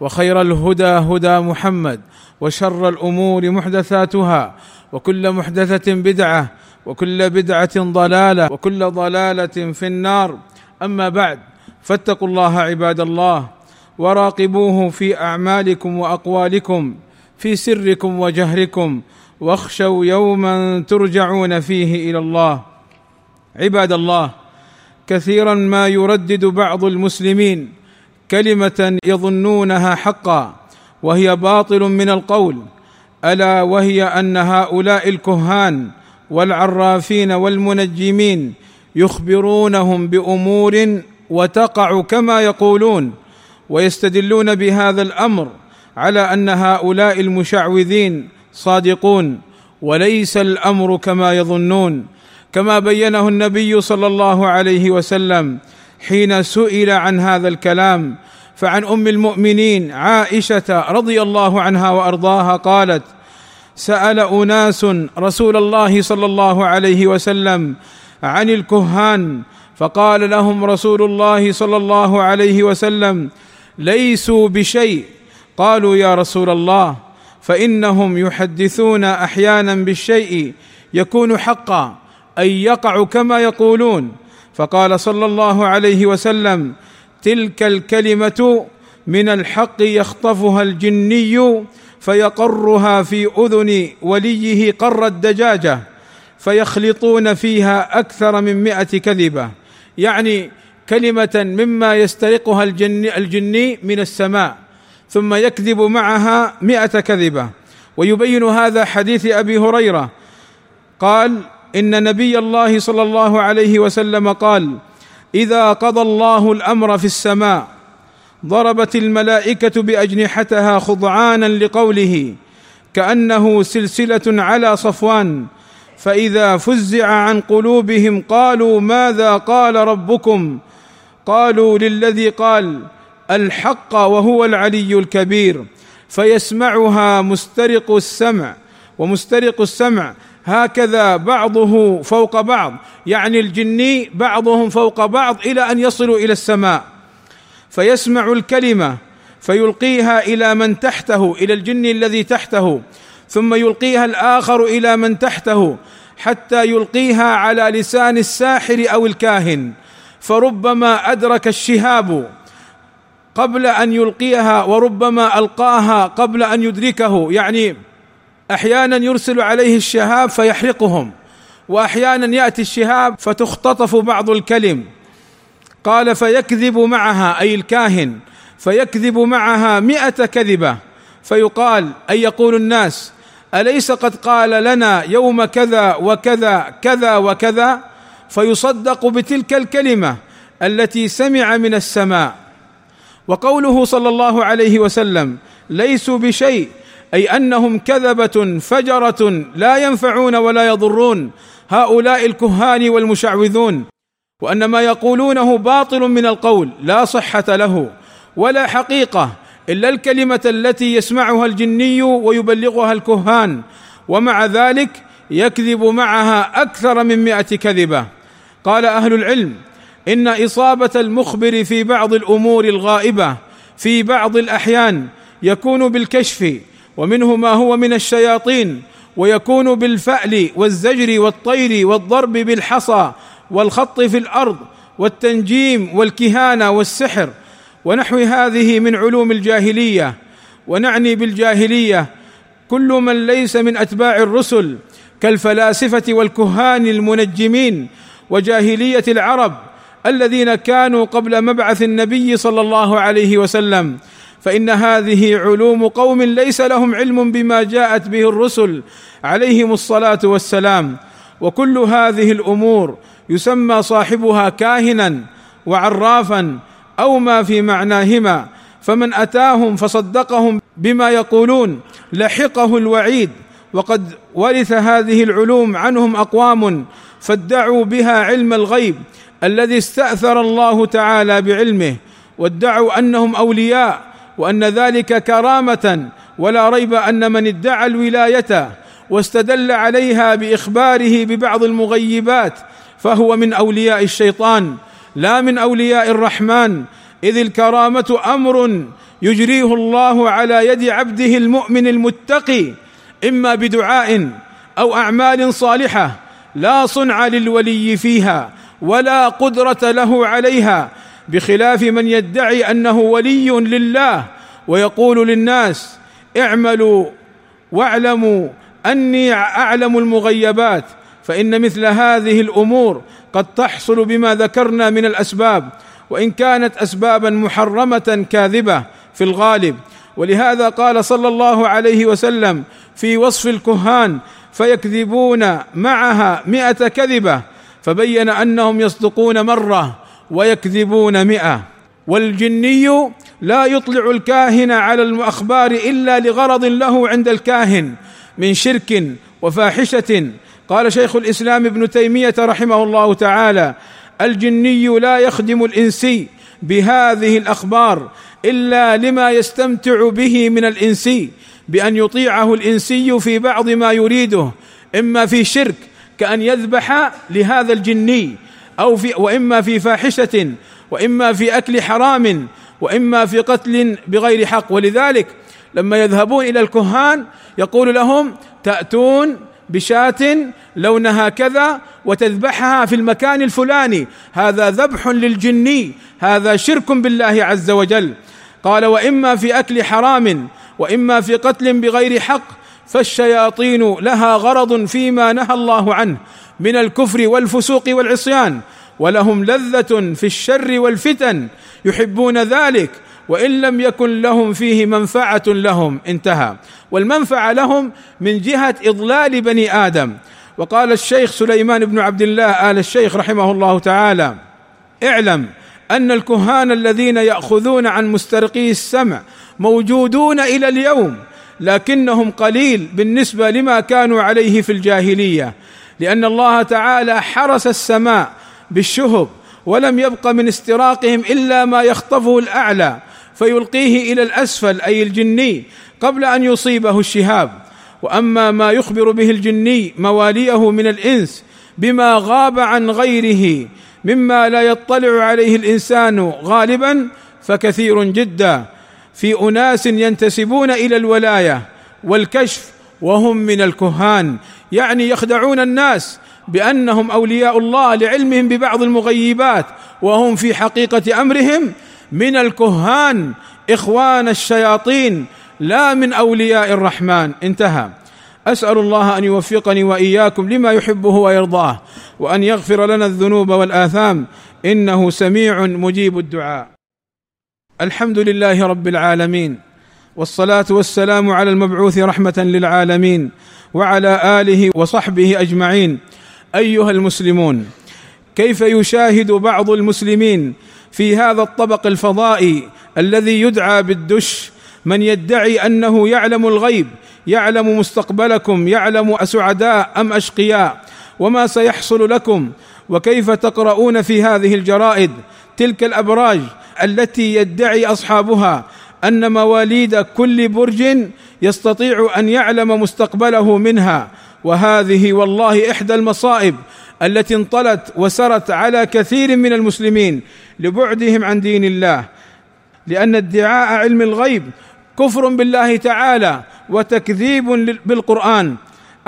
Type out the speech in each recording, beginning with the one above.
وخير الهدى هدى محمد وشر الأمور محدثاتها وكل محدثة بدعة وكل بدعة ضلالة وكل ضلالة في النار. أما بعد فاتقوا الله عباد الله وراقبوه في أعمالكم وأقوالكم في سركم وجهركم واخشوا يوما ترجعون فيه إلى الله. عباد الله كثيرا ما يردد بعض المسلمين كلمة يظنونها حقا وهي باطل من القول ألا وهي أن هؤلاء الكهان والعرافين والمنجمين يخبرونهم بأمور وتقع كما يقولون ويستدلون بهذا الأمر على أن هؤلاء المشعوذين صادقون وليس الأمر كما يظنون كما بينه النبي صلى الله عليه وسلم حين سئل عن هذا الكلام فعن أم المؤمنين عائشة رضي الله عنها وأرضاها قالت سأل أناس رسول الله صلى الله عليه وسلم عن الكهان فقال لهم رسول الله صلى الله عليه وسلم ليسوا بشيء. قالوا يا رسول الله فإنهم يحدثون أحيانا بالشيء يكون حقا أي يقع كما يقولون. فقال صلى الله عليه وسلم تلك الكلمة من الحق يخطفها الجني فيقرها في أذن وليه قر الدجاجة فيخلطون فيها أكثر من مائه كذبة. يعني كلمة مما يسترقها الجني, الجني من السماء ثم يكذب معها مائه كذبة. ويبين هذا حديث أبي هريرة قال إن نبي الله صلى الله عليه وسلم قال إذا قضى الله الأمر في السماء ضربت الملائكة بأجنحتها خضعانا لقوله كأنه سلسلة على صفوان فإذا فزع عن قلوبهم قالوا ماذا قال ربكم؟ قالوا للذي قال الحق وهو العلي الكبير فيسمعها مسترق السمع ومسترق السمع هكذا بعضه فوق بعض. يعني الجني بعضهم فوق بعض إلى أن يصلوا إلى السماء. فيسمع الكلمة فيلقيها إلى من تحته إلى الجن الذي تحته. ثم يلقيها الآخر إلى من تحته حتى يلقيها على لسان الساحر أو الكاهن. فربما أدرك الشهاب قبل أن يلقيها وربما ألقاها قبل أن يدركه. يعني أحيانا يرسل عليه الشهاب فيحرقهم وأحيانا يأتي الشهاب فتختطف بعض الكلم. قال فيكذب معها أي الكاهن فيكذب معها مئة كذبة. فيقال أي يقول الناس أليس قد قال لنا يوم كذا وكذا كذا وكذا؟ فيصدق بتلك الكلمة التي سمع من السماء. وقوله صلى الله عليه وسلم ليسوا بشيء أي أنهم كذبة فجرة لا ينفعون ولا يضرون. هؤلاء الكهان والمشعوذون. وأن ما يقولونه باطل من القول لا صحة له ولا حقيقة إلا الكلمة التي يسمعها الجني ويبلغها الكهان. ومع ذلك يكذب معها أكثر من مائه كذبة. قال أهل العلم إن إصابة المخبر في بعض الأمور الغائبة في بعض الأحيان يكون بالكشف ومنه ما هو من الشياطين ويكون بالفأل والزجر والطير والضرب بالحصى والخط في الأرض والتنجيم والكهانة والسحر. ونحو هذه من علوم الجاهلية. ونعني بالجاهلية كل من ليس من أتباع الرسل كالفلاسفة والكهان المنجمين وجاهلية العرب الذين كانوا قبل مبعث النبي صلى الله عليه وسلم. فإن هذه علوم قوم ليس لهم علم بما جاءت به الرسل عليهم الصلاة والسلام. وكل هذه الأمور يسمى صاحبها كاهنا وعرافا أو ما في معناهما. فمن أتاهم فصدقهم بما يقولون لحقه الوعيد. وقد ورث هذه العلوم عنهم أقوام فادعوا بها علم الغيب الذي استأثر الله تعالى بعلمه. وادعوا أنهم أولياء وأن ذلك كرامة ولا ريب أن من ادعى الولاية واستدل عليها بإخباره ببعض المغيبات فهو من أولياء الشيطان لا من أولياء الرحمن إذ الكرامة أمر يجريه الله على يد عبده المؤمن المتقي إما بدعاء أو أعمال صالحة لا صنع للولي فيها ولا قدرة له عليها بخلاف من يدعي أنه ولي لله ويقول للناس اعملوا واعلموا أني أعلم المغيبات فإن مثل هذه الأمور قد تحصل بما ذكرنا من الأسباب وإن كانت اسبابا محرمة كاذبة في الغالب. ولهذا قال صلى الله عليه وسلم في وصف الكهان فيكذبون معها مئة كذبة فبين أنهم يصدقون مرة ويكذبون مئة. والجني لا يطلع الكاهن على الأخبار إلا لغرض له عند الكاهن من شرك وفاحشة. قال شيخ الإسلام ابن تيمية رحمه الله تعالى الجني لا يخدم الإنسي بهذه الأخبار إلا لما يستمتع به من الإنسي بأن يطيعه الإنسي في بعض ما يريده إما في شرك كأن يذبح لهذا الجني. أو في وإما في فاحشة وإما في أكل حرام وإما في قتل بغير حق. ولذلك لما يذهبون إلى الكهان يقول لهم تأتون بشاة لونها كذا وتذبحها في المكان الفلاني. هذا ذبح للجني هذا شرك بالله عز وجل. قال وإما في أكل حرام وإما في قتل بغير حق فالشياطين لها غرض فيما نهى الله عنه. من الكفر والفسوق والعصيان ولهم لذة في الشر والفتن يحبون ذلك وإن لم يكن لهم فيه منفعة لهم انتهى. والمنفعة لهم من جهة إضلال بني آدم. وقال الشيخ سليمان بن عبد الله آل الشيخ رحمه الله تعالى اعلم أن الكهان الذين يأخذون عن مسترقي السمع موجودون إلى اليوم لكنهم قليل بالنسبة لما كانوا عليه في الجاهلية. لأن الله تعالى حرس السماء بالشهب ولم يبق من استراقهم إلا ما يخطفه الأعلى فيلقيه إلى الأسفل أي الجني قبل أن يصيبه الشهاب. وأما ما يخبر به الجني مواليه من الإنس بما غاب عن غيره مما لا يطلع عليه الإنسان غالبا فكثير جدا. في أناس ينتسبون إلى الولاية والكشف وهم من الكهان. يعني يخدعون الناس بأنهم أولياء الله لعلمهم ببعض المغيبات وهم في حقيقة أمرهم من الكهان إخوان الشياطين لا من أولياء الرحمن. انتهى. أسأل الله أن يوفقني وإياكم لما يحبه ويرضاه وأن يغفر لنا الذنوب والآثام. إنه سميع مجيب الدعاء. الحمد لله رب العالمين. والصلاة والسلام على المبعوث رحمة للعالمين وعلى آله وصحبه أجمعين. أيها المسلمون كيف يشاهد بعض المسلمين في هذا الطبق الفضائي الذي يدعى بالدش من يدعي أنه يعلم الغيب يعلم مستقبلكم يعلم أسعداء أم أشقياء وما سيحصل لكم وكيف تقرؤون في هذه الجرائد تلك الأبراج التي يدعي أصحابها أن مواليد كل برج يستطيع أن يعلم مستقبله منها وهذه والله إحدى المصائب التي انطلت وسرت على كثير من المسلمين لبعدهم عن دين الله لأن ادعاء علم الغيب كفر بالله تعالى وتكذيب بالقرآن.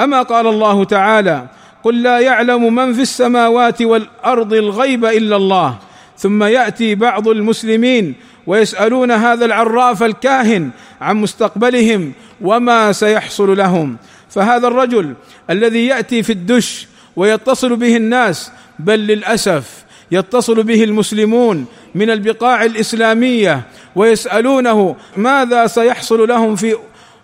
أما قال الله تعالى قل لا يعلم من في السماوات والأرض الغيب إلا الله ثم يأتي بعض المسلمين ويسألون هذا العراف الكاهن عن مستقبلهم وما سيحصل لهم. فهذا الرجل الذي يأتي في الدش ويتصل به الناس بل للأسف يتصل به المسلمون من البقاع الإسلامية ويسألونه ماذا سيحصل لهم في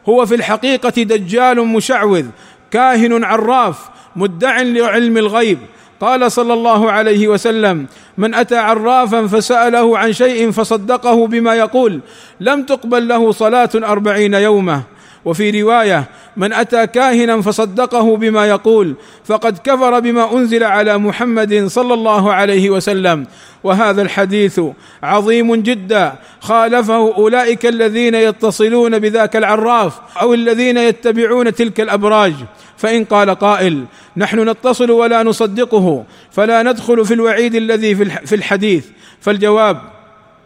هو في الحقيقة دجال مشعوذ كاهن عراف مدع لعلم الغيب. قال صلى الله عليه وسلم من أتى عرافا فسأله عن شيء فصدقه بما يقول لم تقبل له صلاة أربعين يومه وفي رواية من أتى كاهنا فصدقه بما يقول فقد كفر بما أنزل على محمد صلى الله عليه وسلم. وهذا الحديث عظيم جدا خالفه أولئك الذين يتصلون بذاك العراف أو الذين يتبعون تلك الأبراج. فإن قال قائل نحن نتصل ولا نصدقه فلا ندخل في الوعيد الذي في الحديث. فالجواب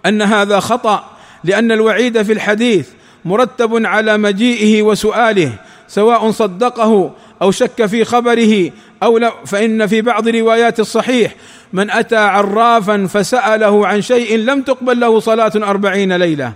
أن هذا خطأ لأن الوعيد في الحديث مرتب على مجيئه وسؤاله سواء صدقه أو شك في خبره أو لا فإن في بعض روايات الصحيح من أتى عرافا فسأله عن شيء لم تقبل له صلاة أربعين ليلة.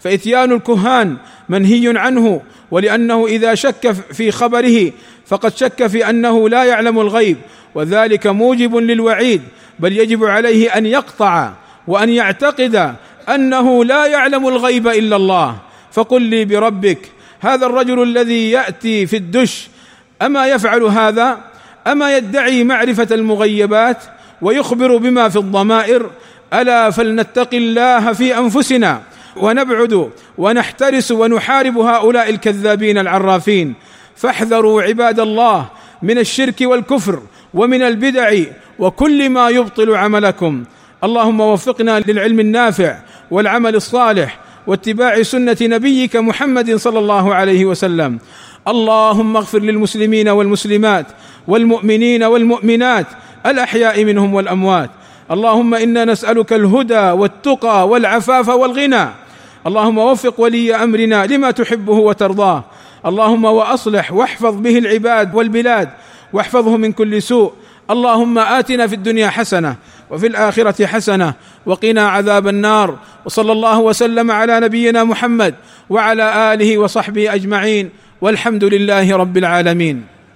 فإتيان الكهان منهي عنه ولأنه إذا شك في خبره فقد شك في أنه لا يعلم الغيب وذلك موجب للوعيد بل يجب عليه أن يقطع وأن يعتقد أنه لا يعلم الغيب إلا الله. فقل لي بربك هذا الرجل الذي يأتي في الدش أما يفعل هذا؟ أما يدعي معرفة المغيبات ويخبر بما في الضمائر؟ ألا فلنتق الله في أنفسنا ونبعد ونحترس ونحارب هؤلاء الكذابين العرافين. فاحذروا عباد الله من الشرك والكفر ومن البدع وكل ما يبطل عملكم. اللهم وفقنا للعلم النافع والعمل الصالح واتباع سنة نبيك محمد صلى الله عليه وسلم. اللهم اغفر للمسلمين والمسلمات والمؤمنين والمؤمنات الأحياء منهم والأموات. اللهم إنا نسألك الهدى والتقى والعفاف والغنى. اللهم وفق ولي أمرنا لما تحبه وترضاه. اللهم وأصلح واحفظ به العباد والبلاد واحفظه من كل سوء. اللهم آتنا في الدنيا حسنة وفي الآخرة حسنة. وقنا عذاب النار. وصلى الله وسلم على نبينا محمد وعلى آله وصحبه أجمعين. والحمد لله رب العالمين.